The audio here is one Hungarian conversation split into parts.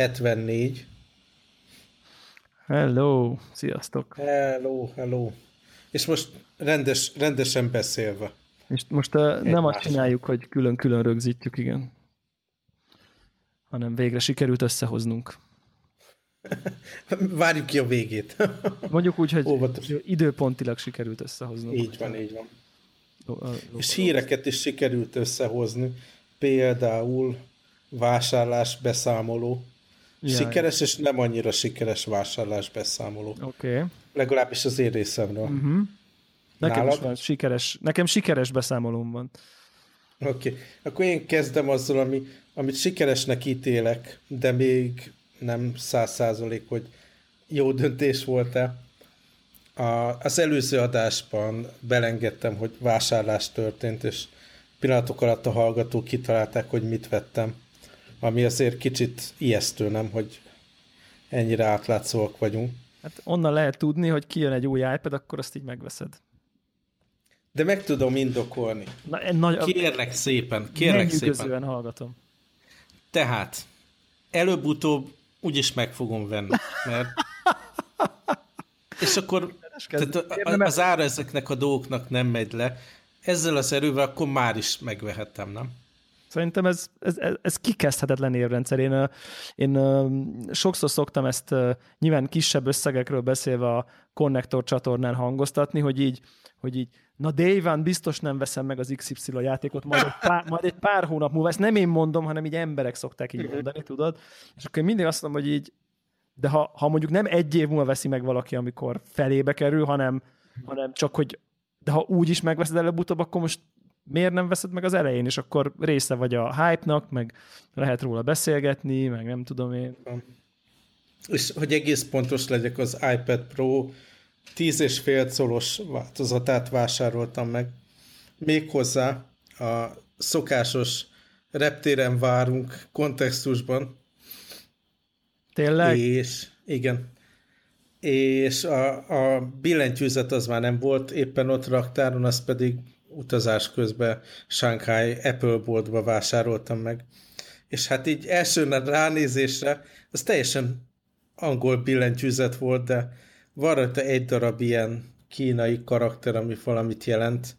74. Hello, sziasztok. Hello, hello. És most rendes, rendesen beszélve. És most uh, nem azt csináljuk, hogy külön-külön rögzítjük, igen. Hanem végre sikerült összehoznunk. Várjuk ki a végét. Mondjuk úgy, hogy Óvatos. időpontilag sikerült összehoznunk. Így van, így van. És híreket is sikerült összehozni. Például vásárlás beszámoló. Jaj. Sikeres és nem annyira sikeres vásárlás beszámoló. Oké. Okay. Legalábbis az én részemről. Uh-huh. Nekem is van sikeres, nekem sikeres beszámolóm van. Oké, okay. akkor én kezdem azzal, ami, amit sikeresnek ítélek, de még nem száz százalék, hogy jó döntés volt-e. A, az előző adásban belengedtem, hogy vásárlás történt, és pillanatok alatt a hallgatók kitalálták, hogy mit vettem. Ami azért kicsit ijesztő, nem, hogy ennyire átlátszóak vagyunk. Hát onnan lehet tudni, hogy kijön egy új iPad, akkor azt így megveszed. De meg tudom indokolni. Na, nagy, kérlek szépen, kérlek szépen. hallgatom. Tehát, előbb-utóbb úgyis meg fogom venni, mert és akkor tehát az ára ezeknek a dolgoknak nem megy le. Ezzel az erővel akkor már is megvehettem, nem? Szerintem ez, ez, ez kikezdhetetlen érrendszer. Én, én sokszor szoktam ezt nyilván kisebb összegekről beszélve a konnektor csatornán hangoztatni, hogy így, hogy így na Dave biztos nem veszem meg az XY játékot, majd egy, pár, majd egy pár hónap múlva, ezt nem én mondom, hanem így emberek szokták így mondani, tudod? És akkor én mindig azt mondom, hogy így, de ha, ha mondjuk nem egy év múlva veszi meg valaki, amikor felébe kerül, hanem, hanem csak, hogy de ha úgy is megveszed előbb-utóbb, akkor most miért nem veszed meg az elején, és akkor része vagy a hype-nak, meg lehet róla beszélgetni, meg nem tudom én. És hogy egész pontos legyek, az iPad Pro 10,5 colos változatát vásároltam meg. Méghozzá a szokásos reptéren várunk kontextusban. Tényleg? És igen. És a, a billentyűzet az már nem volt éppen ott raktáron, az pedig utazás közben Shanghai Apple boltba vásároltam meg. És hát így első ránézésre az teljesen angol billentyűzet volt, de van rajta egy darab ilyen kínai karakter, ami valamit jelent,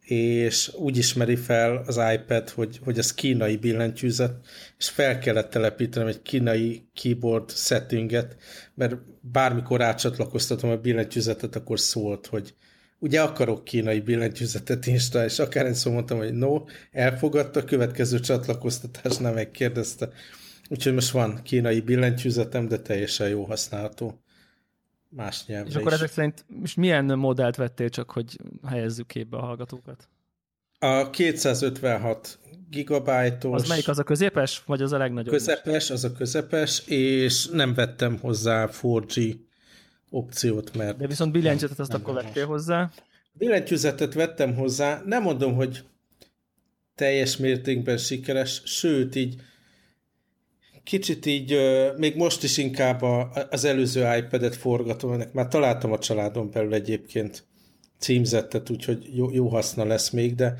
és úgy ismeri fel az iPad, hogy, hogy az kínai billentyűzet, és fel kellett telepítenem egy kínai keyboard settinget, mert bármikor átcsatlakoztatom a billentyűzetet, akkor szólt, hogy ugye akarok kínai billentyűzetet Insta, és akár szó mondtam, hogy no, elfogadta, a következő csatlakoztatásnál megkérdezte. Úgyhogy most van kínai billentyűzetem, de teljesen jó használható más nyelvre És akkor is. ezek szerint most milyen modellt vettél, csak hogy helyezzük képbe a hallgatókat? A 256 gigabájtos. Az melyik, az a közepes, vagy az a legnagyobb? Közepes, az a közepes, és nem vettem hozzá 4G opciót, mert... De viszont billentyűzetet azt akkor vettél hozzá? Billentyűzetet vettem hozzá, nem mondom, hogy teljes mértékben sikeres, sőt, így kicsit így, még most is inkább az előző iPad-et forgatom, ennek már találtam a családon belül egyébként címzettet, úgyhogy jó, jó haszna lesz még, de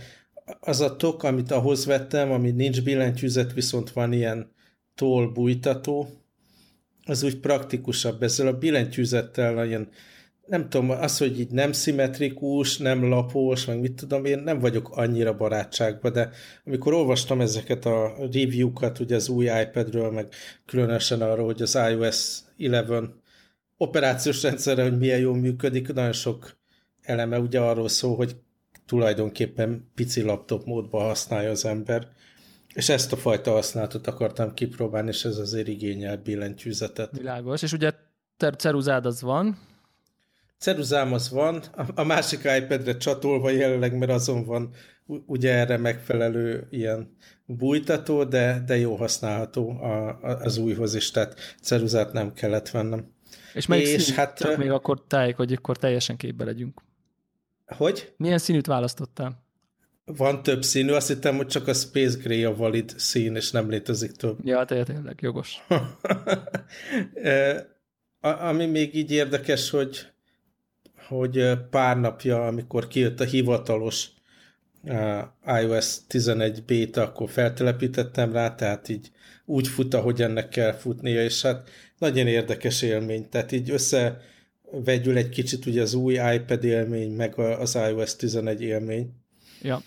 az a tok, amit ahhoz vettem, ami nincs billentyűzet, viszont van ilyen toll bújtató, az úgy praktikusabb. Ezzel a billentyűzettel ilyen nem tudom, az, hogy így nem szimmetrikus, nem lapos, meg mit tudom, én nem vagyok annyira barátságban, de amikor olvastam ezeket a review-kat, ugye az új iPadről, meg különösen arról, hogy az iOS 11 operációs rendszerre, hogy milyen jól működik, nagyon sok eleme ugye arról szól, hogy tulajdonképpen pici laptop módban használja az ember, és ezt a fajta használatot akartam kipróbálni, és ez azért igényel billentyűzetet. Világos, és ugye ceruzád az van, Ceruzám az van, a másik iPad-re csatolva jelenleg, mert azon van ugye erre megfelelő ilyen bújtató, de, de jó használható a, az újhoz is, tehát ceruzát nem kellett vennem. És melyik és színű? hát, Csak még akkor tájék, hogy akkor teljesen képbe legyünk. Hogy? Milyen színűt választottál? Van több színű, azt hittem, hogy csak a Space Gray a valid szín, és nem létezik több. Ja, tényleg, jogos. Ami még így érdekes, hogy hogy pár napja, amikor kijött a hivatalos iOS 11 beta, akkor feltelepítettem rá, tehát így úgy fut, ahogy ennek kell futnia, és hát nagyon érdekes élmény, tehát így összevegyül egy kicsit ugye az új iPad élmény, meg az iOS 11 élmény. Ja.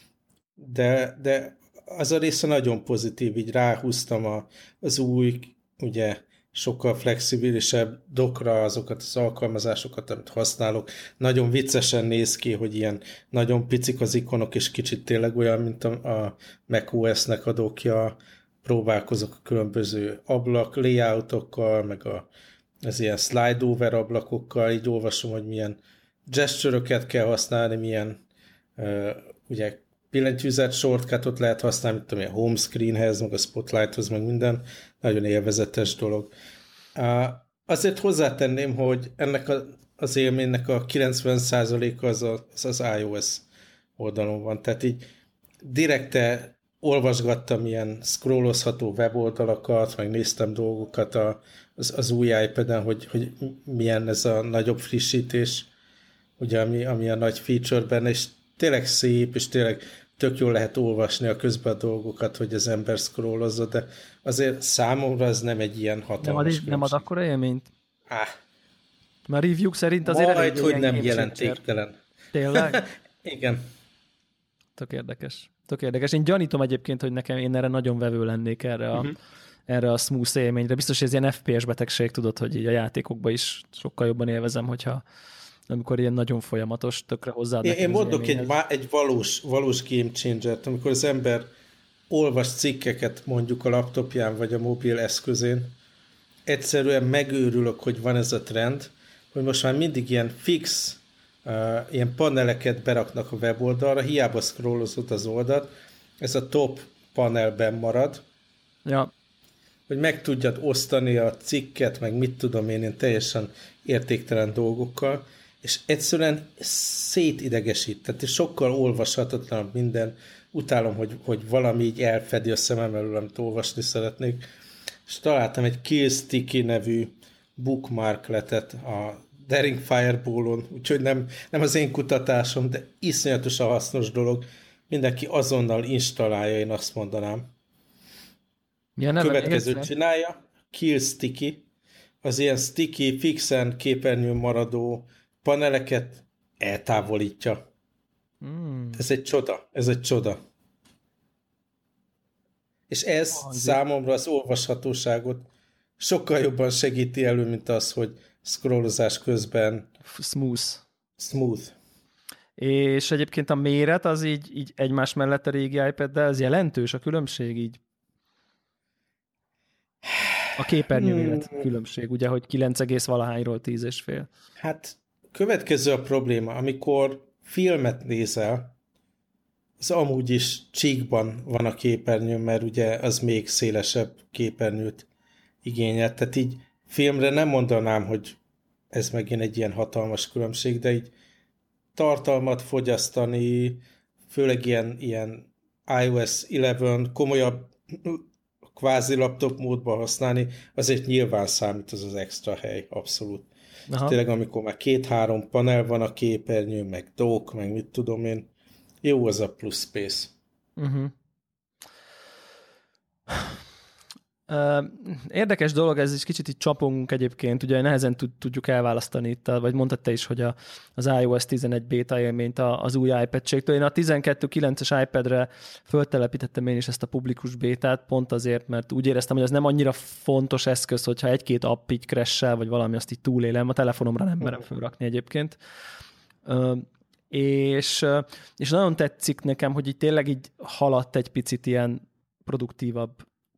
De, de az a része nagyon pozitív, így ráhúztam a, az új, ugye sokkal flexibilisebb dokra azokat az alkalmazásokat, amit használok. Nagyon viccesen néz ki, hogy ilyen nagyon picik az ikonok, és kicsit tényleg olyan, mint a, a macOS-nek a dokja. Próbálkozok a különböző ablak layoutokkal, meg a, az ilyen slide over ablakokkal, így olvasom, hogy milyen gesture kell használni, milyen uh, ugye billentyűzet shortcutot lehet használni, mint tudom, a home screenhez, meg a spotlighthoz, meg minden. Nagyon élvezetes dolog. Azért hozzátenném, hogy ennek a, az élménynek a 90%-a az, az az iOS oldalon van. Tehát így direkte olvasgattam ilyen scrollozható weboldalakat, meg néztem dolgokat a, az, az új iPad-en, hogy, hogy milyen ez a nagyobb frissítés, ugye, ami, ami a nagy feature benne, és tényleg szép, és tényleg tök jól lehet olvasni a közben a dolgokat, hogy az ember scrollozza, de azért számomra ez nem egy ilyen hatalmas Nem ad, nem ad akkora élményt? Á. Már review szerint azért Majd, hogy nem jelentéktelen. Tényleg? Igen. Tök érdekes. Tök érdekes. Én gyanítom egyébként, hogy nekem én erre nagyon vevő lennék erre a, uh-huh. erre a smooth élményre. Biztos, hogy ez ilyen FPS betegség, tudod, hogy így a játékokban is sokkal jobban élvezem, hogyha amikor ilyen nagyon folyamatos, tökre hozzá. Én, én mondok egy, egy valós, valós game changer amikor az ember olvas cikkeket mondjuk a laptopján vagy a mobil eszközén, egyszerűen megőrülök, hogy van ez a trend, hogy most már mindig ilyen fix uh, ilyen paneleket beraknak a weboldalra, hiába scrollozott az oldalt, ez a top panelben marad. Ja. Hogy meg tudjad osztani a cikket, meg mit tudom én, én teljesen értéktelen dolgokkal, és egyszerűen szétidegesít, tehát sokkal olvashatatlan minden. Utálom, hogy, hogy valami így elfedi a szemem elől, amit olvasni szeretnék. És találtam egy Kill Sticky nevű bookmarkletet a Daring Fireball-on, úgyhogy nem, nem az én kutatásom, de iszonyatosan hasznos dolog. Mindenki azonnal installálja, én azt mondanám. Ja, nem, Következőt csinálja, Kill Sticky, az ilyen sticky, fixen képernyőn maradó paneleket eltávolítja. Mm. Ez egy csoda, ez egy csoda. És ez oh, számomra az olvashatóságot sokkal jobban segíti elő, mint az, hogy scrollozás közben smooth. Smooth. És egyébként a méret az így, így egymás mellett a régi iPad-del, ez jelentős a különbség így? A képernyő méret hmm. különbség, ugye, hogy 9, valahányról 10 és fél. Hát következő a probléma, amikor filmet nézel, az amúgy is csíkban van a képernyő, mert ugye az még szélesebb képernyőt igényel. Tehát így filmre nem mondanám, hogy ez megint egy ilyen hatalmas különbség, de így tartalmat fogyasztani, főleg ilyen, ilyen iOS 11 komolyabb kvázi laptop módban használni, azért nyilván számít az az extra hely, abszolút. Aha. Tényleg, amikor már két-három panel van a képernyő, meg dock, meg mit tudom én, jó az a plusz space. Uh-huh. Érdekes dolog, ez is kicsit így csapunk egyébként, ugye nehezen tudjuk elválasztani itt, vagy mondtad te is, hogy a, az iOS 11 beta élményt az új iPad-ségtől. Én a 12.9-es iPad-re föltelepítettem én is ezt a publikus bétát, pont azért, mert úgy éreztem, hogy ez nem annyira fontos eszköz, hogyha egy-két app így crash vagy valami, azt így túlélem, a telefonomra nem merem fölrakni egyébként. És, és nagyon tetszik nekem, hogy így tényleg így haladt egy picit ilyen produktívabb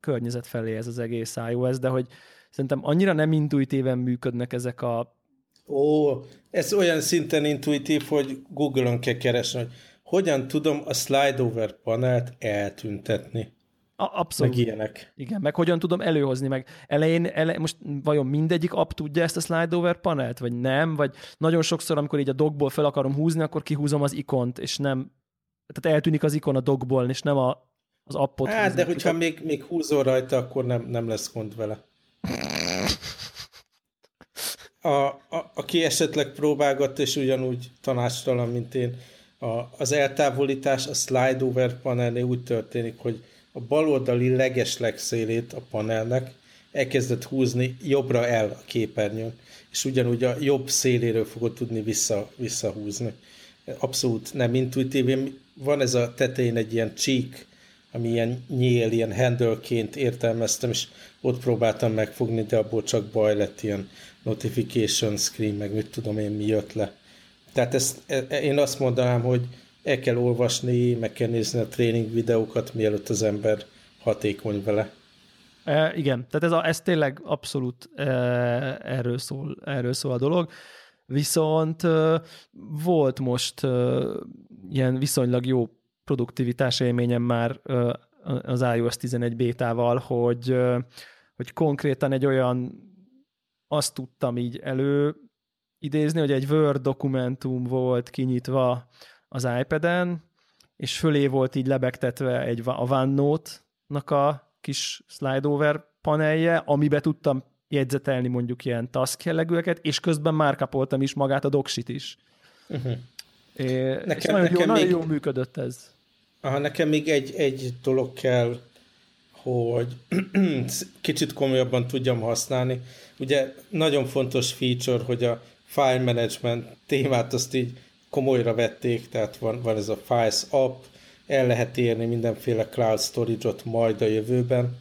környezet felé ez az egész iOS, de hogy szerintem annyira nem intuitíven működnek ezek a... Ó, ez olyan szinten intuitív, hogy Google-on kell keresni, hogy hogyan tudom a slide over panelt eltüntetni. A, abszolút. Meg ilyenek. Igen, meg hogyan tudom előhozni, meg elején, ele, most vajon mindegyik app tudja ezt a slide over panelt, vagy nem, vagy nagyon sokszor, amikor így a dogból fel akarom húzni, akkor kihúzom az ikont, és nem, tehát eltűnik az ikon a dogból, és nem a az appot. Hát, de hogyha még, még húzol rajta, akkor nem, nem lesz gond vele. A, a, aki esetleg próbálgat, és ugyanúgy tanácstalan, mint én, a, az eltávolítás a slide over panelnél úgy történik, hogy a baloldali legeslegszélét a panelnek elkezdett húzni jobbra el a képernyőn, és ugyanúgy a jobb széléről fogod tudni vissza, visszahúzni. Abszolút nem intuitív. Van ez a tetején egy ilyen csík, ami ilyen nyél, ilyen handleként értelmeztem, és ott próbáltam megfogni, de abból csak baj lett, ilyen notification screen, meg mit tudom én, mi jött le. Tehát ezt, e, e, én azt mondanám, hogy el kell olvasni, meg kell nézni a tréning videókat, mielőtt az ember hatékony vele. E, igen, tehát ez, a, ez tényleg abszolút e, erről, szól, erről szól a dolog. Viszont e, volt most e, ilyen viszonylag jó produktivitás élményem már az iOS 11 bétával, hogy, hogy konkrétan egy olyan azt tudtam így elő idézni, hogy egy Word dokumentum volt kinyitva az iPad-en, és fölé volt így lebegtetve egy, a OneNote-nak a kis slide-over panelje, amibe tudtam jegyzetelni mondjuk ilyen task jellegűeket, és közben már kapoltam is magát a doksit is. Uh-huh. É, nekem, és nagyon, nekem jó, nagyon még, jól működött ez. Aha, nekem még egy, egy dolog kell, hogy kicsit komolyabban tudjam használni. Ugye nagyon fontos feature, hogy a file management témát azt így komolyra vették, tehát van, van ez a Files app, el lehet érni mindenféle cloud storage-ot majd a jövőben,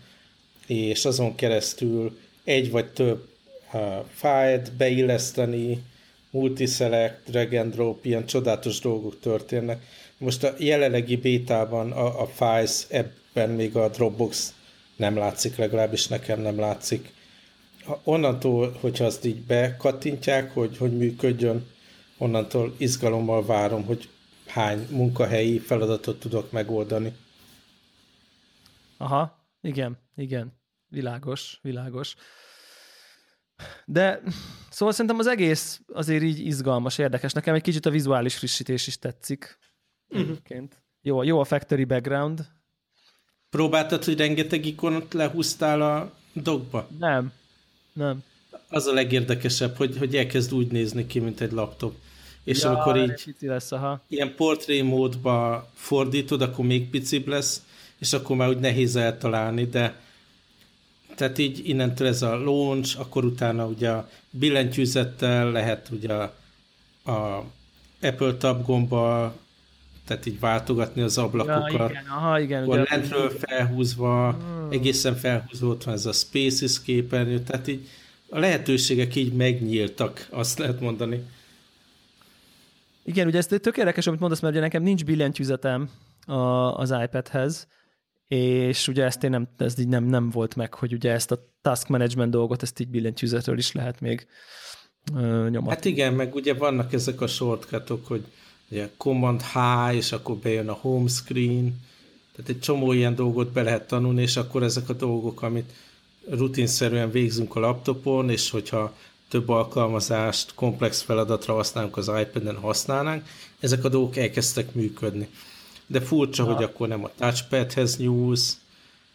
és azon keresztül egy vagy több uh, file-t beilleszteni, multiselect, drag and drop, ilyen csodálatos dolgok történnek. Most a jelenlegi bétában a, a files ebben még a Dropbox nem látszik, legalábbis nekem nem látszik. Onnantól, hogyha azt így bekattintják, hogy, hogy működjön, onnantól izgalommal várom, hogy hány munkahelyi feladatot tudok megoldani. Aha, igen, igen, világos, világos. De szóval szerintem az egész azért így izgalmas, érdekes. Nekem egy kicsit a vizuális frissítés is tetszik. Uh-huh. Jó, jó a factory background. Próbáltad, hogy rengeteg ikonot lehúztál a dogba? Nem, nem. Az a legérdekesebb, hogy, hogy elkezd úgy nézni ki, mint egy laptop és ja, amikor így lesz, aha. ilyen portré módba fordítod, akkor még picibb lesz, és akkor már úgy nehéz eltalálni, de tehát így innentől ez a launch, akkor utána ugye a billentyűzettel lehet ugye a, a Apple Tab gomba, tehát így váltogatni az ablakokat. Ja, igen, aha, igen. Akkor ugye, lentről felhúzva, hmm. egészen felhúzva ott van ez a Spaces képernyő, tehát így a lehetőségek így megnyíltak, azt lehet mondani. Igen, ugye ez tök érdekes, amit mondasz, mert ugye nekem nincs billentyűzetem a, az iPadhez, és ugye ezt én nem, ez így nem, nem volt meg, hogy ugye ezt a task management dolgot, ezt így billentyűzetről is lehet még ö, nyomatni. Hát igen, meg ugye vannak ezek a shortcutok, hogy ugye Command H, és akkor bejön a home screen, tehát egy csomó ilyen dolgot be lehet tanulni, és akkor ezek a dolgok, amit rutinszerűen végzünk a laptopon, és hogyha több alkalmazást komplex feladatra használunk az iPad-en használnánk, ezek a dolgok elkezdtek működni. De furcsa, ja. hogy akkor nem a touchpadhez nyúlsz,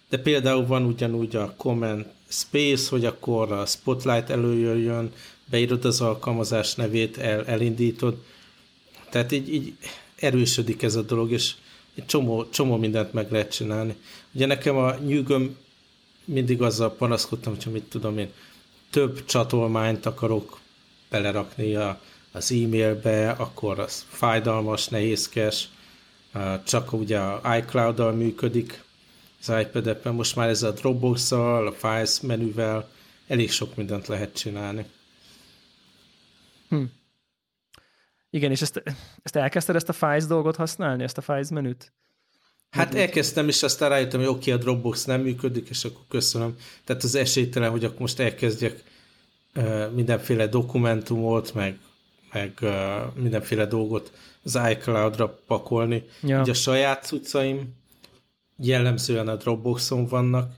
de például van ugyanúgy a Command Space, hogy akkor a Spotlight előjöjjön, beírod az alkalmazás nevét, el, elindítod. Tehát így, így erősödik ez a dolog, és egy csomó, csomó mindent meg lehet csinálni. Ugye nekem a nyűgöm mindig azzal panaszkodtam, hogy mit tudom én, több csatolmányt akarok belerakni a, az e-mailbe, akkor az fájdalmas, nehézkes, csak ugye a iCloud-dal működik az ipad most már ez a Dropbox-szal, a Files menüvel elég sok mindent lehet csinálni. Hm. Igen, és ezt, ezt elkezdted ezt a Files dolgot használni, ezt a Files menüt? Hát elkezdtem, és aztán rájöttem, hogy oké, okay, a Dropbox nem működik, és akkor köszönöm. Tehát az esélytelen, hogy akkor most elkezdjek uh, mindenféle dokumentumot, meg, meg uh, mindenféle dolgot az iCloud-ra pakolni. Ja. Ugye a saját cuccaim jellemzően a Dropboxon vannak,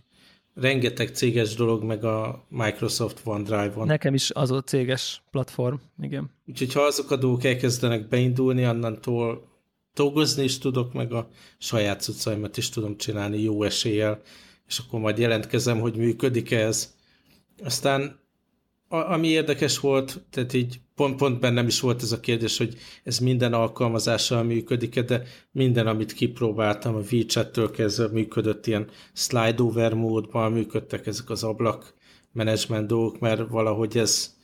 rengeteg céges dolog, meg a Microsoft OneDrive-on. Nekem is az a céges platform, igen. Úgyhogy ha azok a dolgok elkezdenek beindulni, annantól dolgozni is tudok, meg a saját cuccaimat is tudom csinálni jó eséllyel, és akkor majd jelentkezem, hogy működik -e ez. Aztán a, ami érdekes volt, tehát így pont, pont bennem is volt ez a kérdés, hogy ez minden alkalmazással működik de minden, amit kipróbáltam, a WeChat-től kezdve működött ilyen slide over módban, működtek ezek az ablak menedzsment dolgok, mert valahogy ez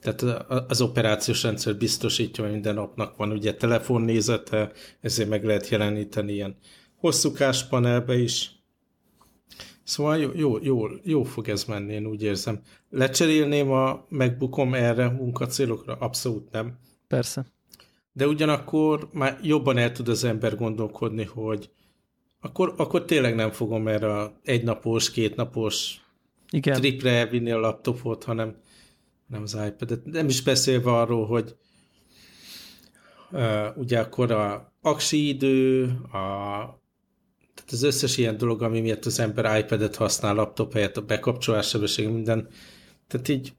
tehát az operációs rendszer biztosítja, hogy minden napnak van ugye telefonnézete, ezért meg lehet jeleníteni ilyen hosszúkás panelbe is. Szóval jó, jó, jó, jó fog ez menni, én úgy érzem. Lecserélném a megbukom erre munkacélokra? Abszolút nem. Persze. De ugyanakkor már jobban el tud az ember gondolkodni, hogy akkor, akkor tényleg nem fogom erre a egynapos, kétnapos Igen. tripre elvinni a laptopot, hanem nem az iPad-et. Nem is beszélve arról, hogy uh, ugye akkor a aksi idő, a, tehát az összes ilyen dolog, ami miatt az ember iPad-et használ, laptop helyett, a bekapcsolás sebesség, minden. Tehát így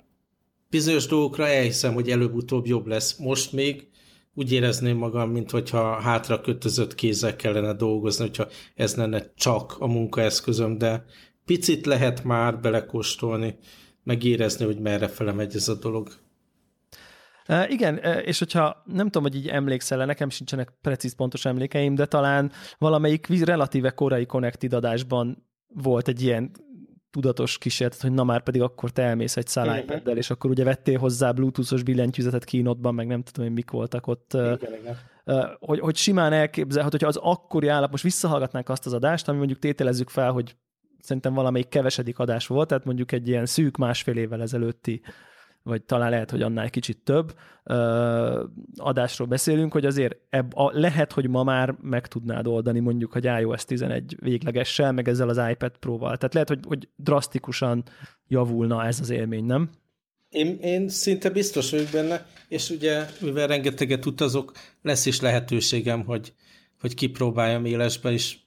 bizonyos dolgokra elhiszem, hogy előbb-utóbb jobb lesz. Most még úgy érezném magam, mint hogyha hátra kötözött kézzel kellene dolgozni, hogyha ez lenne csak a munkaeszközöm, de picit lehet már belekóstolni megérezni, hogy merre fele megy ez a dolog. Uh, igen, uh, és hogyha nem tudom, hogy így emlékszel nekem sincsenek precíz pontos emlékeim, de talán valamelyik relatíve korai Connected adásban volt egy ilyen tudatos kísérlet, hogy na már pedig akkor te elmész egy szál iPad-del, és akkor ugye vettél hozzá bluetoothos billentyűzetet kínodban, meg nem tudom én mik voltak ott. Igen, igen. Hogy, hogy simán elképzelhető, hogyha az akkori állap, most visszahallgatnánk azt az adást, ami mondjuk tételezzük fel, hogy szerintem valamelyik kevesedik adás volt, tehát mondjuk egy ilyen szűk másfél évvel ezelőtti vagy talán lehet, hogy annál kicsit több ö, adásról beszélünk, hogy azért ebb, a, lehet, hogy ma már meg tudnád oldani mondjuk, hogy iOS 11 véglegessel, meg ezzel az iPad Pro-val. Tehát lehet, hogy, hogy drasztikusan javulna ez az élmény, nem? Én, én szinte biztos vagyok benne, és ugye, mivel rengeteget utazok, lesz is lehetőségem, hogy, hogy kipróbáljam élesbe, és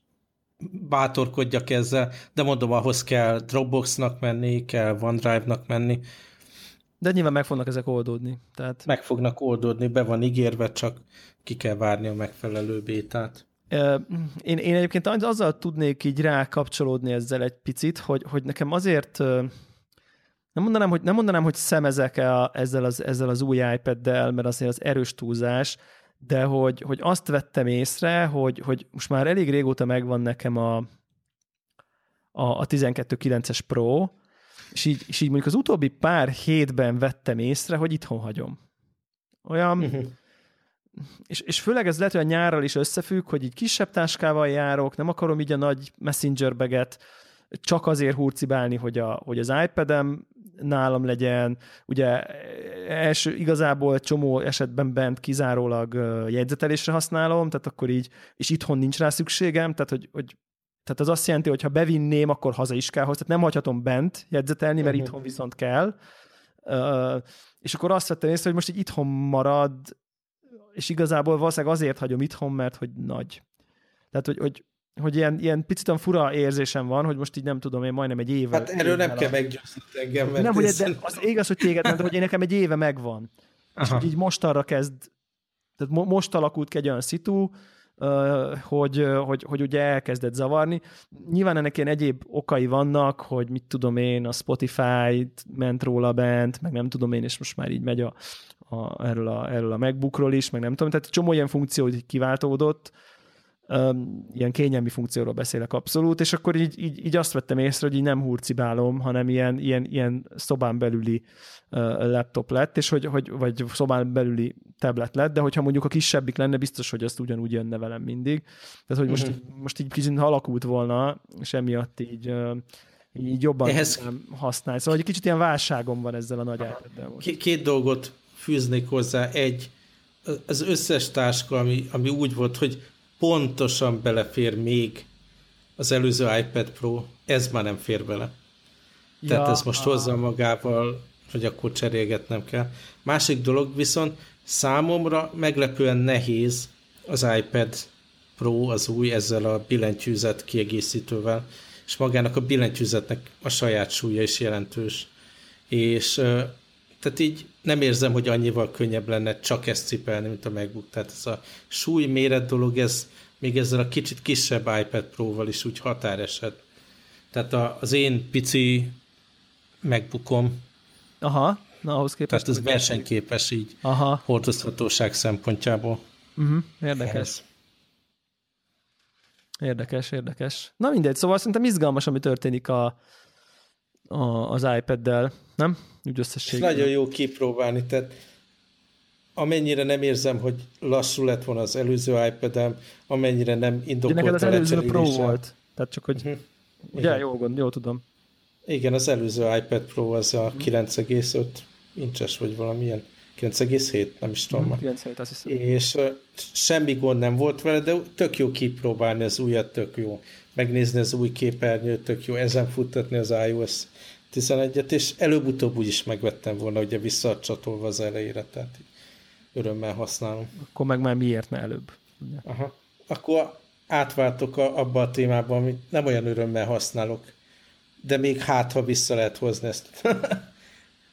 bátorkodjak ezzel, de mondom, ahhoz kell Dropboxnak menni, kell OneDrive-nak menni. De nyilván meg fognak ezek oldódni. Tehát... Meg fognak oldódni, be van ígérve, csak ki kell várni a megfelelő bétát. Én, én egyébként azzal tudnék így rákapcsolódni ezzel egy picit, hogy, hogy nekem azért nem mondanám, hogy, nem mondanám, hogy szemezek -e ezzel, az, ezzel az új iPad-del, mert azért az erős túlzás, de hogy, hogy azt vettem észre, hogy, hogy most már elég régóta megvan nekem a, a, a 12.9-es Pro, és így, és így mondjuk az utóbbi pár hétben vettem észre, hogy itthon hagyom. Olyan, uh-huh. és, és főleg ez lehet, hogy a nyárral is összefügg, hogy így kisebb táskával járok, nem akarom így a nagy messenger baget csak azért hurcibálni, hogy, a, hogy az iPad-em nálam legyen. Ugye első, igazából csomó esetben bent kizárólag jegyzetelésre használom, tehát akkor így, és itthon nincs rá szükségem, tehát hogy, hogy tehát az azt jelenti, hogy ha bevinném, akkor haza is kell hozzá. Tehát nem hagyhatom bent jegyzetelni, mert uh-huh. itthon viszont kell. Uh, és akkor azt vettem észre, hogy most így itthon marad, és igazából valószínűleg azért hagyom itthon, mert hogy nagy. Tehát, hogy, hogy hogy ilyen, ilyen picit olyan fura érzésem van, hogy most így nem tudom, én majdnem egy éve... Hát erről nem kell meggyőzni engem, mert Nem, hogy de az igaz, hogy téged, mert hogy én nekem egy éve megvan. Aha. És hogy így most arra kezd, tehát mo- most alakult ki egy olyan szitu, hogy, hogy, hogy ugye elkezdett zavarni. Nyilván ennek ilyen egyéb okai vannak, hogy mit tudom én, a Spotify ment róla bent, meg nem tudom én, és most már így megy a, a, erről, a, erről a MacBookról is, meg nem tudom, tehát csomó ilyen funkció, hogy kiváltódott, um, ilyen kényelmi funkcióról beszélek abszolút, és akkor így, így, így azt vettem észre, hogy így nem hurcibálom, hanem ilyen, ilyen, ilyen szobán belüli uh, laptop lett, és hogy, hogy, vagy szobán belüli tablet lett, de hogyha mondjuk a kisebbik lenne, biztos, hogy azt ugyanúgy jönne velem mindig. Tehát, hogy most, uh-huh. most így kicsit alakult volna, és emiatt így uh, így jobban Ehhez... használni. Szóval egy kicsit ilyen válságom van ezzel a nagy ipad Két dolgot fűznék hozzá. Egy, az összes táska, ami, ami úgy volt, hogy pontosan belefér még az előző iPad Pro, ez már nem fér bele. Ja, Tehát ez most hozza magával, hogy akkor cserélgetnem kell. Másik dolog viszont számomra meglepően nehéz az iPad Pro, az új, ezzel a billentyűzet kiegészítővel, és magának a billentyűzetnek a saját súlya is jelentős. És tehát így nem érzem, hogy annyival könnyebb lenne csak ezt cipelni, mint a MacBook. Tehát ez a súly méret dolog, ez még ezzel a kicsit kisebb iPad Pro-val is úgy határeset. Tehát a, az én pici MacBookom Aha. Na, ahhoz képest... Tehát ez versenyképes így Aha. hordozhatóság szempontjából. Uh-huh. Érdekes. Érdekes, érdekes. Na mindegy, szóval szerintem izgalmas, ami történik a, a, az iPad-del, nem? Úgy összességében. nagyon jó kipróbálni, tehát amennyire nem érzem, hogy lassú lett volna az előző iPad-em, amennyire nem indokolt neked az előző Pro volt, tehát csak hogy, uh-huh. ugye, jó, gond, jó tudom. Igen, az előző iPad Pro az a 9,5 incses, vagy valamilyen 9,7, nem is tudom. 9,7, azt hiszem. És uh, semmi gond nem volt vele, de tök jó kipróbálni az újat, tök jó. Megnézni az új képernyőt, tök jó ezen futtatni az iOS 11-et, és előbb-utóbb úgy is megvettem volna, ugye visszacsatolva az elejére, tehát örömmel használom. Akkor meg már miért ne előbb? Ugye? Aha. Akkor átváltok a, abba a témába, amit nem olyan örömmel használok, de még hát, ha vissza lehet hozni ezt.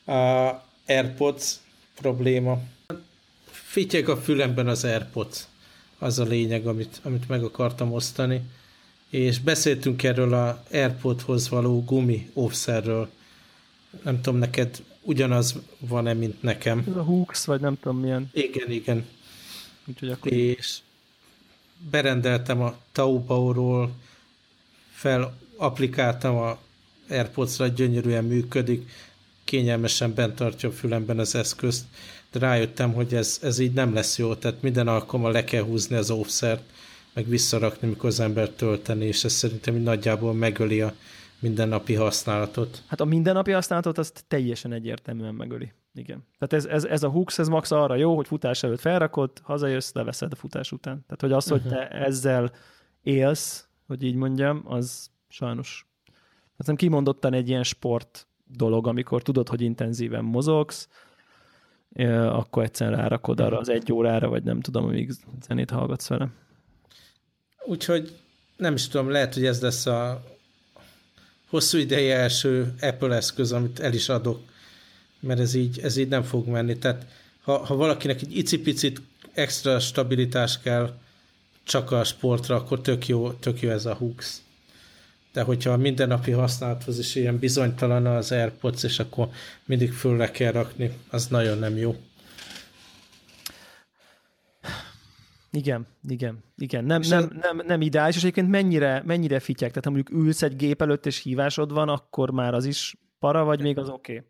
a AirPods probléma. Fityeg a fülemben az AirPods. Az a lényeg, amit, amit meg akartam osztani. És beszéltünk erről a AirPodhoz való gumi offszerről. Nem tudom, neked ugyanaz van-e, mint nekem. Ez a Hooks, vagy nem tudom milyen. Igen, igen. Úgyhogy akkor... És berendeltem a Taobao-ról, fel applikáltam a AirPods-ra, gyönyörűen működik, kényelmesen bent tartja a fülemben az eszközt, de rájöttem, hogy ez, ez így nem lesz jó, tehát minden alkalommal le kell húzni az offszert, meg visszarakni, mikor az ember tölteni, és ez szerintem nagyjából megöli a mindennapi használatot. Hát a mindennapi használatot azt teljesen egyértelműen megöli. Igen. Tehát ez, ez, ez a hooks, ez max arra jó, hogy futás előtt felrakod, hazajössz, leveszed a futás után. Tehát, hogy az, hogy te mhm. ezzel élsz, hogy így mondjam, az sajnos. Hát nem kimondottan egy ilyen sport dolog, amikor tudod, hogy intenzíven mozogsz, akkor egyszerűen rárakod arra az egy órára, vagy nem tudom, amíg zenét hallgatsz vele. Úgyhogy nem is tudom, lehet, hogy ez lesz a hosszú ideje első Apple eszköz, amit el is adok, mert ez így, ez így nem fog menni. Tehát ha, ha valakinek egy icipicit extra stabilitás kell csak a sportra, akkor tök jó, tök jó ez a hooks. De hogyha a mindennapi használathoz is ilyen bizonytalan az AirPods, és akkor mindig föl kell rakni, az nagyon nem jó. Igen, igen, igen. Nem, nem, nem, nem ideális, és egyébként mennyire, mennyire fityek, tehát ha mondjuk ülsz egy gép előtt, és hívásod van, akkor már az is para, vagy még az oké? Okay?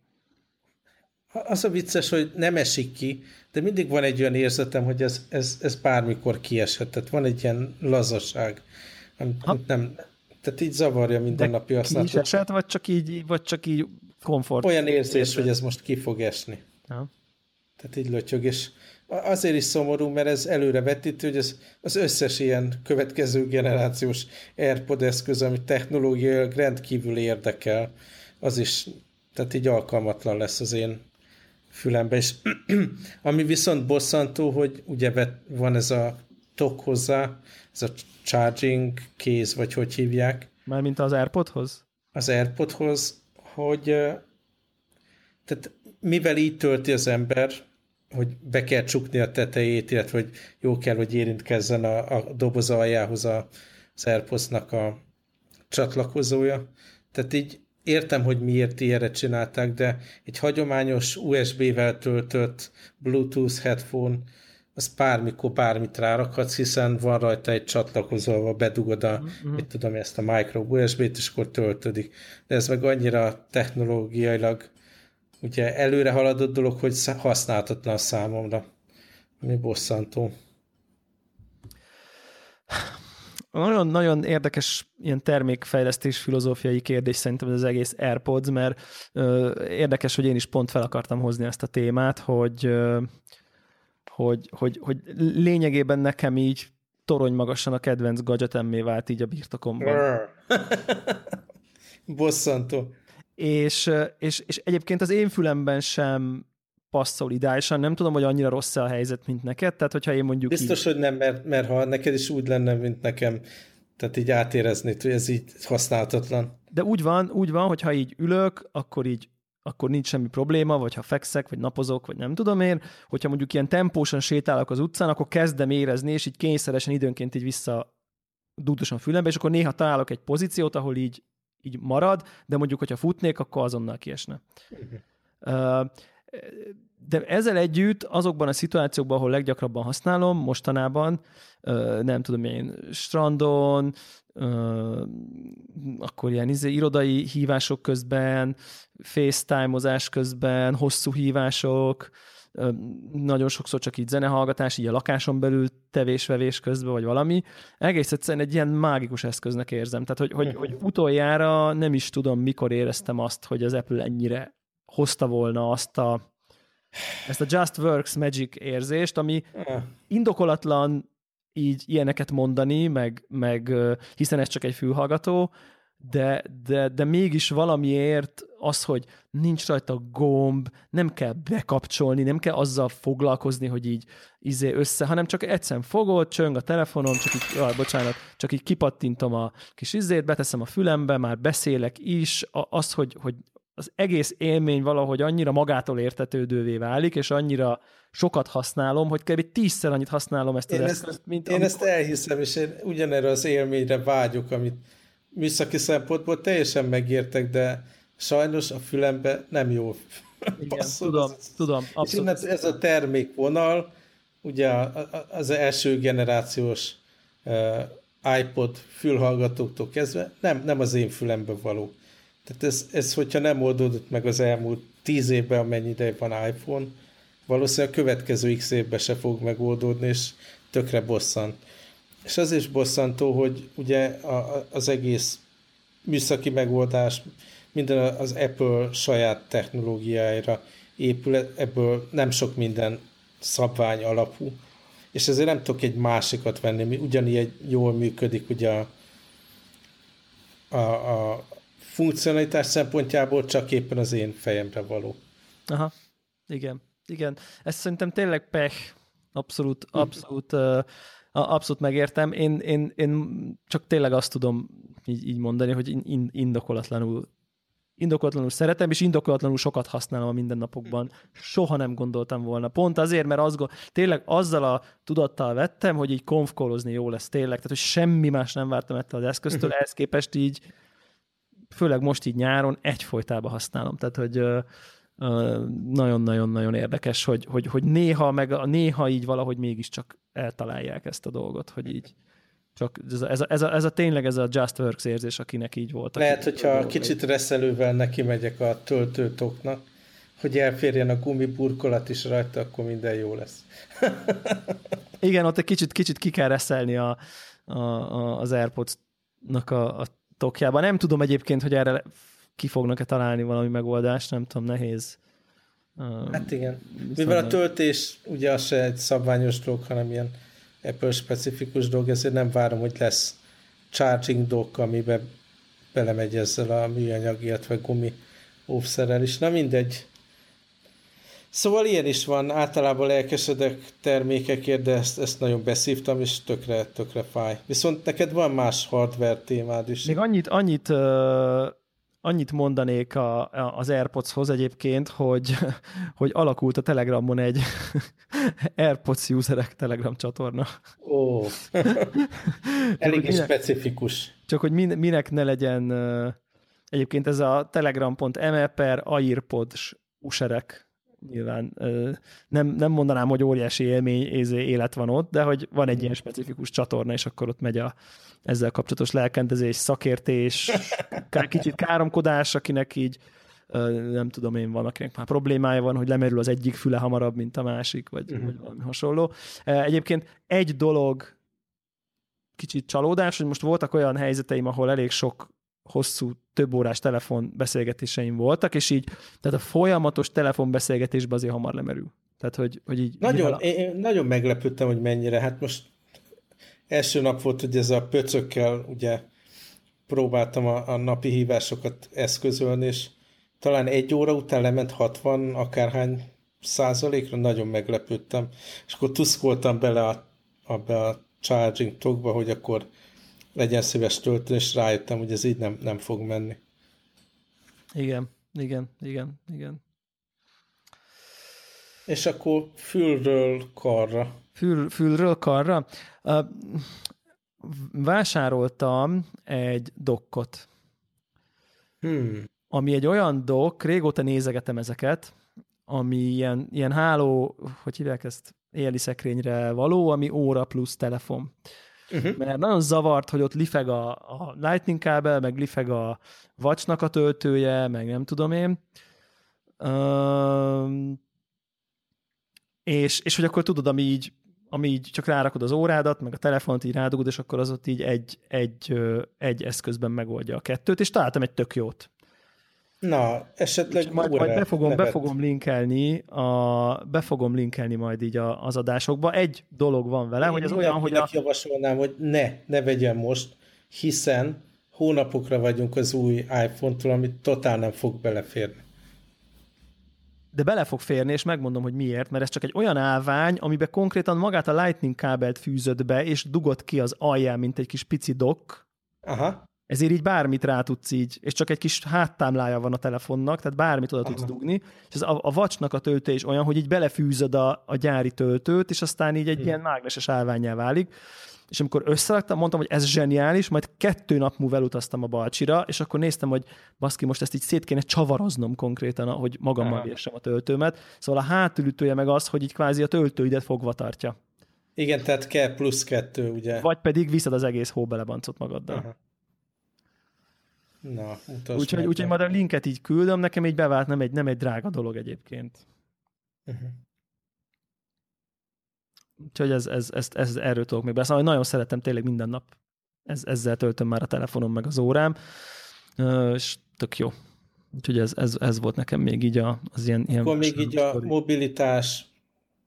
Az a vicces, hogy nem esik ki, de mindig van egy olyan érzetem, hogy ez, ez, ez bármikor kieshet. Tehát van egy ilyen lazaság, amit ha. nem, tehát így zavarja minden napi használatot. Ki is esett, vagy csak így, vagy csak így komfort? Olyan érzés, hogy ez most ki fog esni. Ha. Tehát így lötyög, és azért is szomorú, mert ez előre vetítő, hogy ez az összes ilyen következő generációs AirPod eszköz, ami technológiailag rendkívül érdekel, az is, tehát így alkalmatlan lesz az én fülemben. És ami viszont bosszantó, hogy ugye van ez a tok hozzá, ez a charging kéz, vagy hogy hívják. Mármint az AirPodhoz? Az AirPodhoz, hogy tehát mivel így tölti az ember, hogy be kell csukni a tetejét, illetve hogy jó kell, hogy érintkezzen a, a doboz aljához a, az AirPods-nak a csatlakozója. Tehát így értem, hogy miért ilyenre csinálták, de egy hagyományos USB-vel töltött Bluetooth headphone az bármikor bármit rárakhatsz, hiszen van rajta egy csatlakozóval, bedugod a, uh-huh. mit tudom, ezt a micro USB-t, és akkor töltődik. De ez meg annyira technológiailag ugye előre haladott dolog, hogy használhatatlan számomra, ami bosszantó. Nagyon-nagyon érdekes ilyen termékfejlesztés filozófiai kérdés szerintem ez az egész AirPods, mert ö, érdekes, hogy én is pont fel akartam hozni ezt a témát, hogy, ö, hogy, hogy, hogy lényegében nekem így torony magasan a kedvenc gadgetemmé vált így a birtokomban. Bosszantó és, és, és egyébként az én fülemben sem passzol ideálisan. Nem tudom, hogy annyira rossz a helyzet, mint neked. Tehát, hogyha én mondjuk Biztos, így... hogy nem, mert, mert ha neked is úgy lenne, mint nekem, tehát így átérezni, hogy ez így használhatatlan. De úgy van, úgy van, hogyha így ülök, akkor így akkor nincs semmi probléma, vagy ha fekszek, vagy napozok, vagy nem tudom én, hogyha mondjuk ilyen tempósan sétálok az utcán, akkor kezdem érezni, és így kényszeresen időnként így vissza dúdosan fülembe, és akkor néha találok egy pozíciót, ahol így így marad, de mondjuk, hogyha futnék, akkor azonnal kiesne. Uh-huh. De ezzel együtt azokban a szituációkban, ahol leggyakrabban használom, mostanában, nem tudom én, strandon, akkor ilyen izé, irodai hívások közben, FaceTime-ozás közben, hosszú hívások, nagyon sokszor csak így zenehallgatás, így a lakáson belül tevés-vevés közben, vagy valami. Egész egyszerűen egy ilyen mágikus eszköznek érzem. Tehát, hogy, hogy, hogy utoljára nem is tudom, mikor éreztem azt, hogy az Apple ennyire hozta volna azt a ezt a Just Works Magic érzést, ami indokolatlan így ilyeneket mondani, meg, meg hiszen ez csak egy fülhallgató, de, de, de mégis valamiért az, hogy nincs rajta gomb, nem kell bekapcsolni, nem kell azzal foglalkozni, hogy így izé össze, hanem csak egyszerűen fogod, csöng a telefonom, csak így, jaj, bocsánat, csak így kipattintom a kis izét, beteszem a fülembe, már beszélek is, az, hogy, hogy az egész élmény valahogy annyira magától értetődővé válik, és annyira sokat használom, hogy kb. tízszer annyit használom ezt az én eszközt, ezt, mint Én amikor... ezt elhiszem, és én ugyanerre az élményre vágyok, amit műszaki szempontból teljesen megértek, de sajnos a fülembe nem jó. Igen, tudom, tudom. És innen ez a termékvonal, ugye az első generációs iPod fülhallgatóktól kezdve nem, nem az én fülembe való. Tehát ez, ez, hogyha nem oldódott meg az elmúlt tíz évben, amennyi ideje van iPhone, valószínűleg a következő x évben se fog megoldódni, és tökre bosszant. És az is bosszantó, hogy ugye a, az egész műszaki megoldás minden az Apple saját technológiáira épül, ebből nem sok minden szabvány alapú, és ezért nem tudok egy másikat venni, mi ugyanígy jól működik ugye a, a, a funkcionalitás szempontjából csak éppen az én fejemre való. Aha, igen, igen. Ez szerintem tényleg pech, abszolút, abszolút uh, abszolút megértem. Én, én, én csak tényleg azt tudom így, így mondani, hogy indokolatlanul indokolatlanul szeretem, és indokolatlanul sokat használom a mindennapokban. Soha nem gondoltam volna. Pont azért, mert az, tényleg azzal a tudattal vettem, hogy így konfkolozni jó lesz tényleg, tehát hogy semmi más nem vártam ettől az eszköztől, ehhez képest így, főleg most így nyáron egyfolytában használom. Tehát, hogy nagyon-nagyon-nagyon érdekes, hogy, hogy, hogy néha, meg néha így valahogy mégiscsak eltalálják ezt a dolgot, hogy így csak ez a, ez a, ez a, ez a tényleg ez a Just Works érzés, akinek így volt. Lehet, hogyha kicsit reszelővel neki megyek a töltőtoknak, hogy elférjen a gumiburkolat is rajta, akkor minden jó lesz. Igen, ott egy kicsit, kicsit ki kell reszelni a, a, a, az AirPods-nak a, a tokjában. Nem tudom egyébként, hogy erre ki fognak-e találni valami megoldást, nem tudom, nehéz. Hát igen. Mivel a töltés ugye az se egy szabványos dolog, hanem ilyen Apple specifikus dolog, ezért nem várom, hogy lesz charging dock, amiben belemegy ezzel a műanyag, illetve gumi óvszerrel is. Na mindegy. Szóval ilyen is van, általában lelkesedek termékekért, de ezt, ezt nagyon beszívtam, és tökre, tökre fáj. Viszont neked van más hardware témád is. Még annyit, annyit uh annyit mondanék a, a, az AirPods-hoz egyébként, hogy, hogy alakult a Telegramon egy AirPods userek Telegram csatorna. Ó, elég is specifikus. Csak hogy min, minek ne legyen egyébként ez a telegram.me per airpods userek nyilván nem, nem mondanám, hogy óriási élmény élet van ott, de hogy van egy ilyen specifikus csatorna, és akkor ott megy a ezzel kapcsolatos lelkendezés, szakértés, kicsit káromkodás, akinek így nem tudom én, van, akinek már problémája van, hogy lemerül az egyik füle hamarabb, mint a másik, vagy, uh-huh. vagy valami hasonló. Egyébként egy dolog kicsit csalódás, hogy most voltak olyan helyzeteim, ahol elég sok hosszú, több órás telefonbeszélgetéseim voltak, és így, tehát a folyamatos telefonbeszélgetésben azért hamar lemerül. Tehát, hogy, hogy így... Nagyon, a... én, nagyon meglepődtem, hogy mennyire. Hát most első nap volt, hogy ez a pöcökkel ugye próbáltam a, a napi hívásokat eszközölni, és talán egy óra után lement 60 akárhány százalékra, nagyon meglepődtem. És akkor tuszkoltam bele a, abba a charging tokba, hogy akkor legyen szíves tölteni, és rájöttem, hogy ez így nem, nem fog menni. Igen, igen, igen, igen. És akkor fülről karra. Fül, fülről karra. Uh, vásároltam egy dokkot. Hmm. Ami egy olyan dok, régóta nézegetem ezeket, ami ilyen, ilyen háló, hogy hívják ezt, éli szekrényre való, ami óra plusz telefon. Uh-huh. Mert nagyon zavart, hogy ott lifeg a, a lightning kábel, meg lifeg a vacsnak a töltője, meg nem tudom én. Um, és, és hogy akkor tudod, ami így, ami így csak rárakod az órádat, meg a telefont így rádugod, és akkor az ott így egy, egy, egy eszközben megoldja a kettőt, és találtam egy tök jót. Na, esetleg majd, majd be, fogom, be fogom linkelni, a, be fogom linkelni majd így a, az adásokba. Egy dolog van vele, Én hogy ez olyan, hogy a... javasolnám, hogy ne, ne vegyen most, hiszen hónapokra vagyunk az új iPhone-tól, amit totál nem fog beleférni. De bele fog férni, és megmondom, hogy miért, mert ez csak egy olyan állvány, amiben konkrétan magát a Lightning kábelt fűzött be, és dugott ki az alján, mint egy kis pici dock. Aha ezért így bármit rá tudsz így, és csak egy kis háttámlája van a telefonnak, tehát bármit oda tudsz dugni, és ez a, a vacsnak a töltő is olyan, hogy így belefűzöd a, a gyári töltőt, és aztán így egy hmm. ilyen mágneses állványá válik, és amikor összeraktam, mondtam, hogy ez zseniális, majd kettő nap múlva elutaztam a Balcsira, és akkor néztem, hogy baszki, most ezt így szét kéne csavaroznom konkrétan, hogy magammal vésem a töltőmet. Szóval a hátulütője meg az, hogy így kvázi a töltőidet fogva tartja. Igen, tehát kell plusz kettő, ugye? Vagy pedig viszed az egész hóbelebancot magaddal. Aha. Na, Úgyhogy úgy, majd a linket így küldöm, nekem így bevált, nem egy, nem egy drága dolog egyébként. Uh-huh. Úgyhogy ez, ez, ez, ez, erről tudok még beszélni. Nagyon szeretem tényleg minden nap. Ez, ezzel töltöm már a telefonom meg az órám, és tök jó. Úgyhogy ez, ez, ez volt nekem még így a, az ilyen... Akkor ilyen még így a mobilitás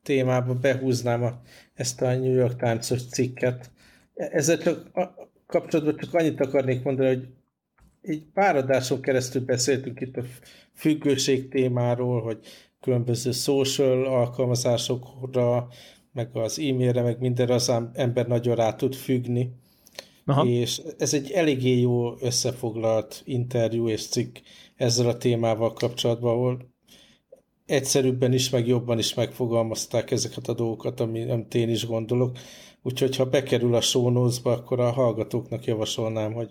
témába behúznám a, ezt a New York Times-os cikket. Ezzel csak a, kapcsolatban csak annyit akarnék mondani, hogy így pár adáson keresztül beszéltünk itt a függőség témáról, hogy különböző social alkalmazásokra, meg az e-mailre, meg mindenre az ember nagyon rá tud függni. Aha. És ez egy eléggé jó összefoglalt interjú és cikk ezzel a témával kapcsolatban, ahol egyszerűbben is, meg jobban is megfogalmazták ezeket a dolgokat, amit én is gondolok. Úgyhogy ha bekerül a show akkor a hallgatóknak javasolnám, hogy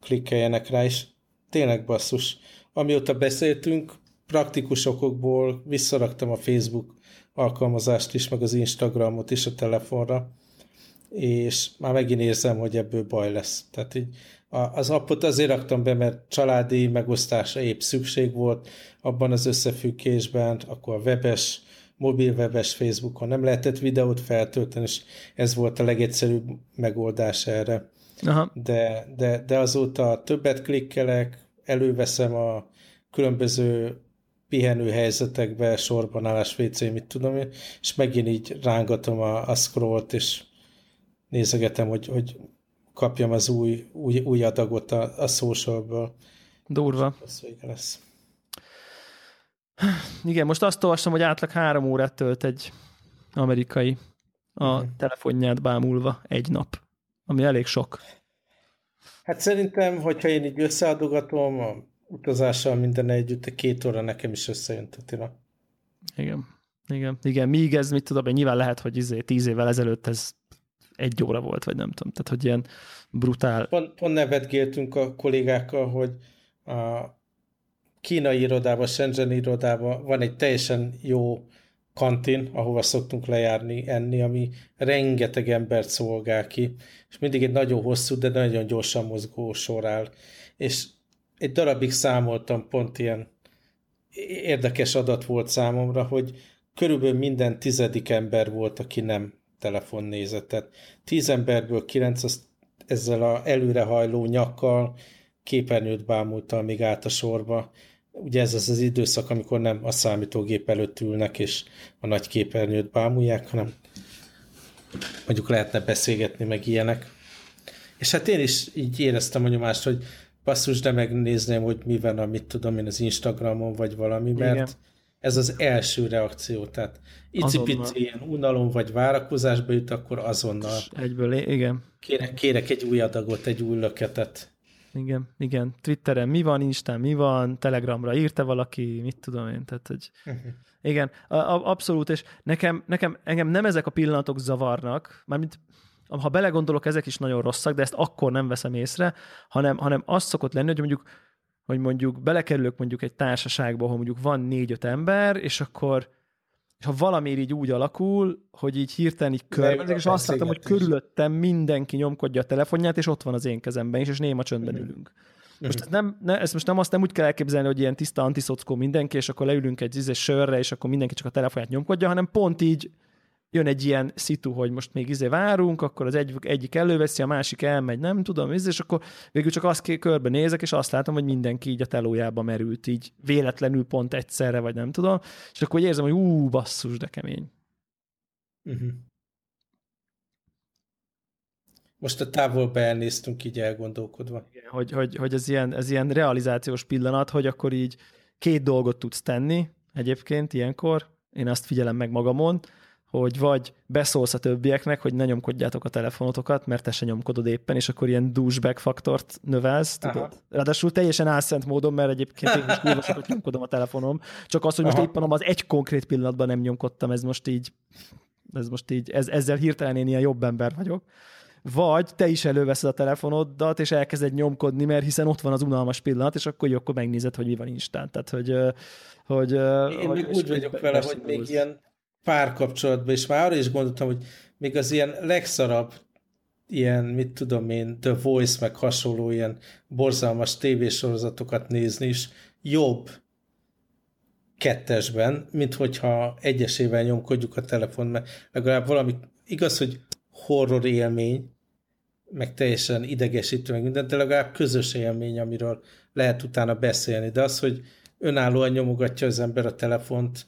klikkeljenek rá, és tényleg basszus. Amióta beszéltünk, praktikus okokból visszaraktam a Facebook alkalmazást is, meg az Instagramot is a telefonra, és már megint érzem, hogy ebből baj lesz. Tehát így az appot azért raktam be, mert családi megosztásra épp szükség volt abban az összefüggésben, akkor a webes, mobil webes Facebookon nem lehetett videót feltölteni, és ez volt a legegyszerűbb megoldás erre. Aha. De, de, de azóta többet klikkelek, előveszem a különböző pihenő helyzetekbe, sorban állás WC, mit tudom én, és megint így rángatom a, a scrollt, és nézegetem, hogy, hogy kapjam az új, új, új adagot a, a socialből. Durva. Az vége lesz. Igen, most azt olvastam, hogy átlag három órát tölt egy amerikai a uh-huh. telefonját bámulva egy nap ami elég sok. Hát szerintem, hogyha én így összeadogatom a utazással minden együtt, a két óra nekem is összejön, Tatina. Igen. Igen, igen, míg ez, mit tudom, nyilván lehet, hogy izé, tíz évvel ezelőtt ez egy óra volt, vagy nem tudom, tehát hogy ilyen brutál. Pont, pont nevetgéltünk a kollégákkal, hogy a kínai irodában, Shenzhen irodában van egy teljesen jó kantin, ahova szoktunk lejárni, enni, ami rengeteg embert szolgál ki, és mindig egy nagyon hosszú, de nagyon gyorsan mozgó sor áll. És egy darabig számoltam, pont ilyen érdekes adat volt számomra, hogy körülbelül minden tizedik ember volt, aki nem telefon nézett. Tehát tíz emberből kilenc az ezzel a előrehajló nyakkal képernyőt bámulta, amíg állt a sorba, ugye ez az az időszak, amikor nem a számítógép előtt ülnek, és a nagy képernyőt bámulják, hanem mondjuk lehetne beszélgetni, meg ilyenek. És hát én is így éreztem a nyomást, hogy basszus, de megnézném, hogy mi van, amit tudom én az Instagramon, vagy valami, mert Igen. ez az első reakció, tehát icipici ilyen unalom vagy várakozásba jut, akkor azonnal. Egyből, igen. Kérek, kérek egy új adagot, egy új löketet igen, igen. Twitteren mi van, Instán mi van, Telegramra írta valaki, mit tudom én, tehát hogy uh-huh. igen, a, a, abszolút, és nekem, nekem, engem nem ezek a pillanatok zavarnak, mármint ha belegondolok, ezek is nagyon rosszak, de ezt akkor nem veszem észre, hanem, hanem az szokott lenni, hogy mondjuk hogy mondjuk belekerülök mondjuk egy társaságba, ahol mondjuk van négy-öt ember, és akkor és ha valami így úgy alakul, hogy így hirtelen így körbezik, és azt látom, hogy körülöttem mindenki nyomkodja a telefonját, és ott van az én kezemben is, és néma csöndben mm. ülünk. Most ez nem, ne, ezt most nem azt nem úgy kell elképzelni, hogy ilyen tiszta antiszockó mindenki, és akkor leülünk egy izé sörre, és akkor mindenki csak a telefonját nyomkodja, hanem pont így jön egy ilyen szitu, hogy most még izé várunk, akkor az egy, egyik előveszi, a másik elmegy, nem tudom, izé, és akkor végül csak azt körbe nézek, és azt látom, hogy mindenki így a telójába merült, így véletlenül pont egyszerre, vagy nem tudom, és akkor érzem, hogy ú, basszus, de kemény. Uh-huh. Most a távolba elnéztünk így elgondolkodva. Igen, hogy, hogy, hogy ez, ilyen, ez ilyen realizációs pillanat, hogy akkor így két dolgot tudsz tenni egyébként ilyenkor, én azt figyelem meg magamon, hogy vagy beszólsz a többieknek, hogy ne nyomkodjátok a telefonotokat, mert te se nyomkodod éppen, és akkor ilyen douchebag faktort növelsz, tudod? Ráadásul teljesen álszent módon, mert egyébként én is kurva sokat nyomkodom a telefonom, csak az, hogy most Aha. éppen az egy konkrét pillanatban nem nyomkodtam, ez most így, ez most így, ez, ezzel hirtelen én ilyen jobb ember vagyok. Vagy te is előveszed a telefonodat, és elkezded nyomkodni, mert hiszen ott van az unalmas pillanat, és akkor, jó, akkor megnézed, hogy mi van Instán. Tehát, hogy, hogy, Én hogy, még úgy vagyok vele, hogy még ilyen párkapcsolatban, és már arra is gondoltam, hogy még az ilyen legszarabb ilyen, mit tudom én, The Voice, meg hasonló ilyen borzalmas tévésorozatokat nézni is jobb kettesben, mint hogyha egyesével nyomkodjuk a telefon, mert legalább valami, igaz, hogy horror élmény, meg teljesen idegesítő, meg minden, de legalább közös élmény, amiről lehet utána beszélni. De az, hogy önállóan nyomogatja az ember a telefont,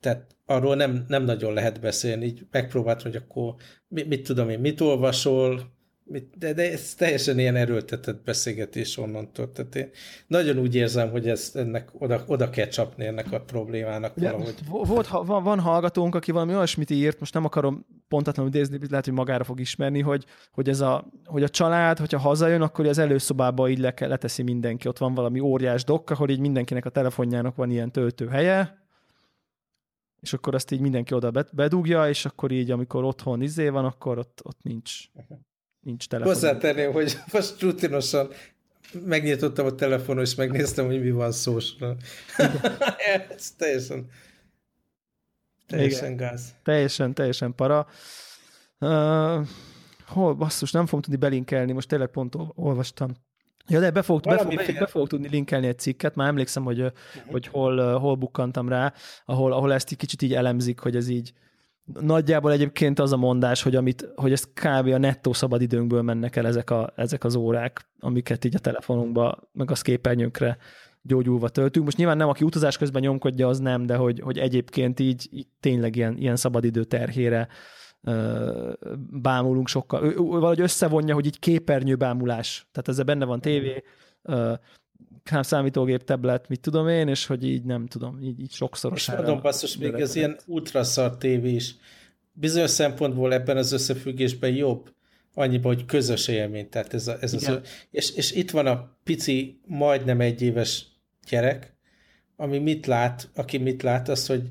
tehát arról nem, nem nagyon lehet beszélni, így megpróbált, hogy akkor mit, mit tudom én, mit olvasol, mit, de, de ez teljesen ilyen erőltetett beszélgetés onnantól. Tehát én nagyon úgy érzem, hogy ez, ennek oda, oda kell csapni ennek a problémának Ugye, valahogy. Volt, van, van hallgatónk, aki valami olyasmit írt, most nem akarom pontatlanul idézni, lehet, hogy magára fog ismerni, hogy, hogy, ez a, hogy a család, hogyha hazajön, akkor az előszobába így le, leteszi mindenki. Ott van valami óriás dokka, hogy így mindenkinek a telefonjának van ilyen töltőhelye, és akkor azt így mindenki oda bedugja, és akkor így, amikor otthon izé van, akkor ott, ott nincs, nincs telefon. Hozzátenném, hogy most rutinosan megnyitottam a telefonon, és megnéztem, hogy mi van szósra. Ez teljesen teljesen Igen. gáz. Teljesen, teljesen para. Uh, hol, basszus, nem fogom tudni belinkelni, most tényleg pont olvastam Ja, de be fogok, be, fog, be, be fogok tudni linkelni egy cikket, már emlékszem, hogy, uh-huh. hogy hol, hol bukkantam rá, ahol, ahol ezt egy kicsit így elemzik, hogy ez így nagyjából egyébként az a mondás, hogy, amit, hogy ez kb. a nettó szabadidőnkből mennek el ezek, a, ezek az órák, amiket így a telefonunkba, meg a képernyőnkre gyógyulva töltünk. Most nyilván nem, aki utazás közben nyomkodja, az nem, de hogy, hogy egyébként így, így tényleg ilyen, ilyen szabadidő terhére bámulunk sokkal. Ő, valahogy összevonja, hogy így képernyő bámulás. Tehát ezzel benne van tévé, számítógép, tablet, mit tudom én, és hogy így nem tudom, így, így sokszor. És basszus, még az ilyen ultraszar tévé is bizonyos szempontból ebben az összefüggésben jobb, annyiban, hogy közös élmény. Tehát ez, a, ez az, és, és itt van a pici, majdnem egy éves gyerek, ami mit lát, aki mit lát, az, hogy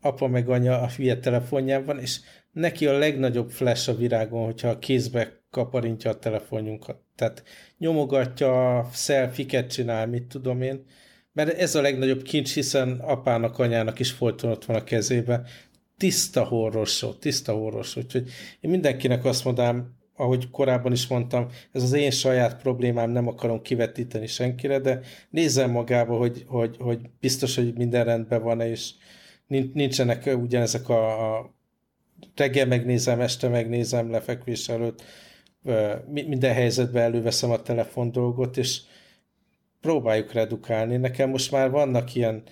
apa meg anya a hülye telefonján van, és neki a legnagyobb flash a virágon, hogyha a kézbe kaparintja a telefonjunkat. Tehát nyomogatja, szelfiket csinál, mit tudom én, mert ez a legnagyobb kincs, hiszen apának, anyának is folyton ott van a kezébe. Tiszta horrosó, tiszta horrosó. Úgyhogy én mindenkinek azt mondám, ahogy korábban is mondtam, ez az én saját problémám, nem akarom kivetíteni senkire, de nézzem magába, hogy, hogy, hogy biztos, hogy minden rendben van, és nincsenek ugyanezek a, a reggel megnézem, este megnézem lefekvés előtt, minden helyzetben előveszem a telefon dolgot, és próbáljuk redukálni. Nekem most már vannak ilyen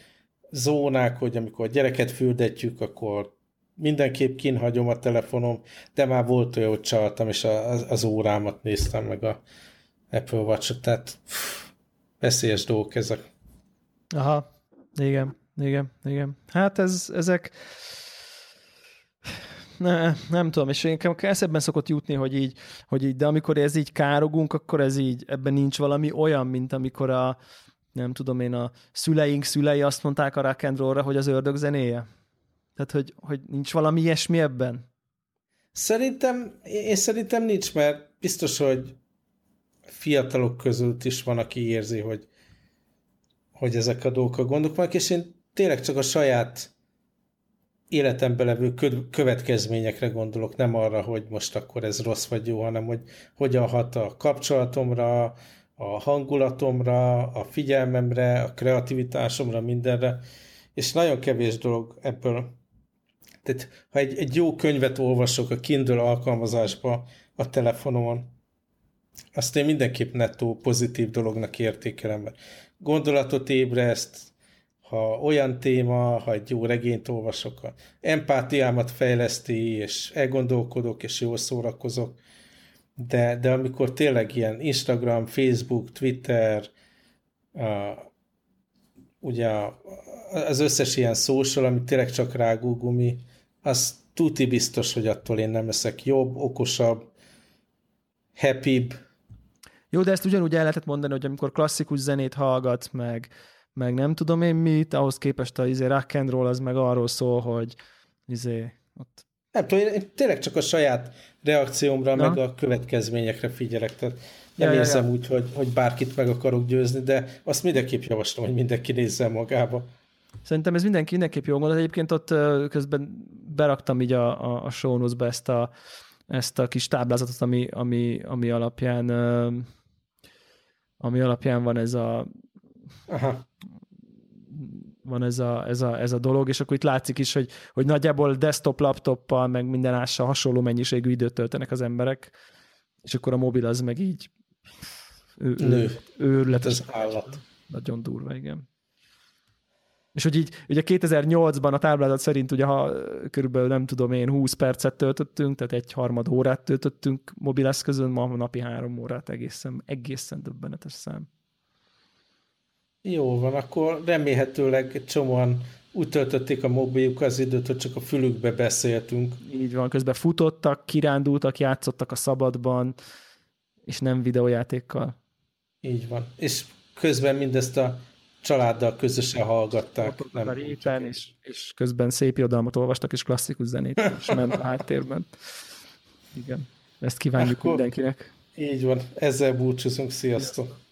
zónák, hogy amikor a gyereket fürdetjük, akkor mindenképp kinhagyom a telefonom, de már volt olyan, hogy csaltam, és az, órámat néztem meg a Apple watch tehát pff, veszélyes dolgok ezek. Aha, igen, igen, igen. Hát ez, ezek ne, nem tudom, és én eszebben szokott jutni, hogy így, hogy így, de amikor ez így károgunk, akkor ez így, ebben nincs valami olyan, mint amikor a, nem tudom én, a szüleink szülei azt mondták a rock and roll hogy az ördög zenéje. Tehát, hogy, hogy nincs valami ilyesmi ebben? Szerintem, én szerintem nincs, mert biztos, hogy fiatalok között is van, aki érzi, hogy hogy ezek a dolgok a gondok vannak, és én tényleg csak a saját életembe levő következményekre gondolok, nem arra, hogy most akkor ez rossz vagy jó, hanem hogy hogyan hat a kapcsolatomra, a hangulatomra, a figyelmemre, a kreativitásomra, mindenre, és nagyon kevés dolog ebből. Tehát ha egy, egy jó könyvet olvasok a Kindle alkalmazásba a telefonomon, azt én mindenképp nettó pozitív dolognak értékelem, mert gondolatot ébreszt, ha olyan téma, ha egy jó regényt olvasok, a empátiámat fejleszti, és elgondolkodok, és jól szórakozok, de, de amikor tényleg ilyen Instagram, Facebook, Twitter, a, ugye az összes ilyen social, amit tényleg csak rágúgumi, az tuti biztos, hogy attól én nem leszek jobb, okosabb, happybb. Jó, de ezt ugyanúgy el lehetett mondani, hogy amikor klasszikus zenét hallgat, meg, meg nem tudom én mit, ahhoz képest a izé, rock and roll az meg arról szól, hogy izé, ott... Nem tudom, én tényleg csak a saját reakciómra, Na? meg a következményekre figyelek, tehát nem ja, érzem ja, ja. úgy, hogy, hogy bárkit meg akarok győzni, de azt mindenképp javaslom, hogy mindenki nézze magába. Szerintem ez mindenki, mindenképp jó gondolat. Egyébként ott közben beraktam így a, a, a show ezt a, ezt a kis táblázatot, ami, ami, ami alapján ami alapján van ez a Aha. van ez a, ez, a, ez a dolog, és akkor itt látszik is, hogy, hogy nagyjából desktop, laptoppal, meg minden ással hasonló mennyiségű időt töltenek az emberek, és akkor a mobil az meg így ő, Nő. Őrületes. Ez állat. Nagyon durva, igen. És hogy így, ugye 2008-ban a táblázat szerint ugye ha körülbelül nem tudom én 20 percet töltöttünk, tehát egy harmad órát töltöttünk mobileszközön, ma napi három órát egészen, egészen döbbenetes szám. Jó van, akkor remélhetőleg csomóan úgy töltötték a mobiljuk az időt, hogy csak a fülükbe beszéltünk. Így van, közben futottak, kirándultak, játszottak a szabadban, és nem videójátékkal. Így van. És közben mindezt a családdal közösen hallgatták. Nem a réten, és, és közben szép irodalmat olvastak, és klasszikus zenét, és ment a háttérben. Igen. Ezt kívánjuk Akkor mindenkinek. Így van. Ezzel búcsúzunk. Sziasztok! Sziasztok.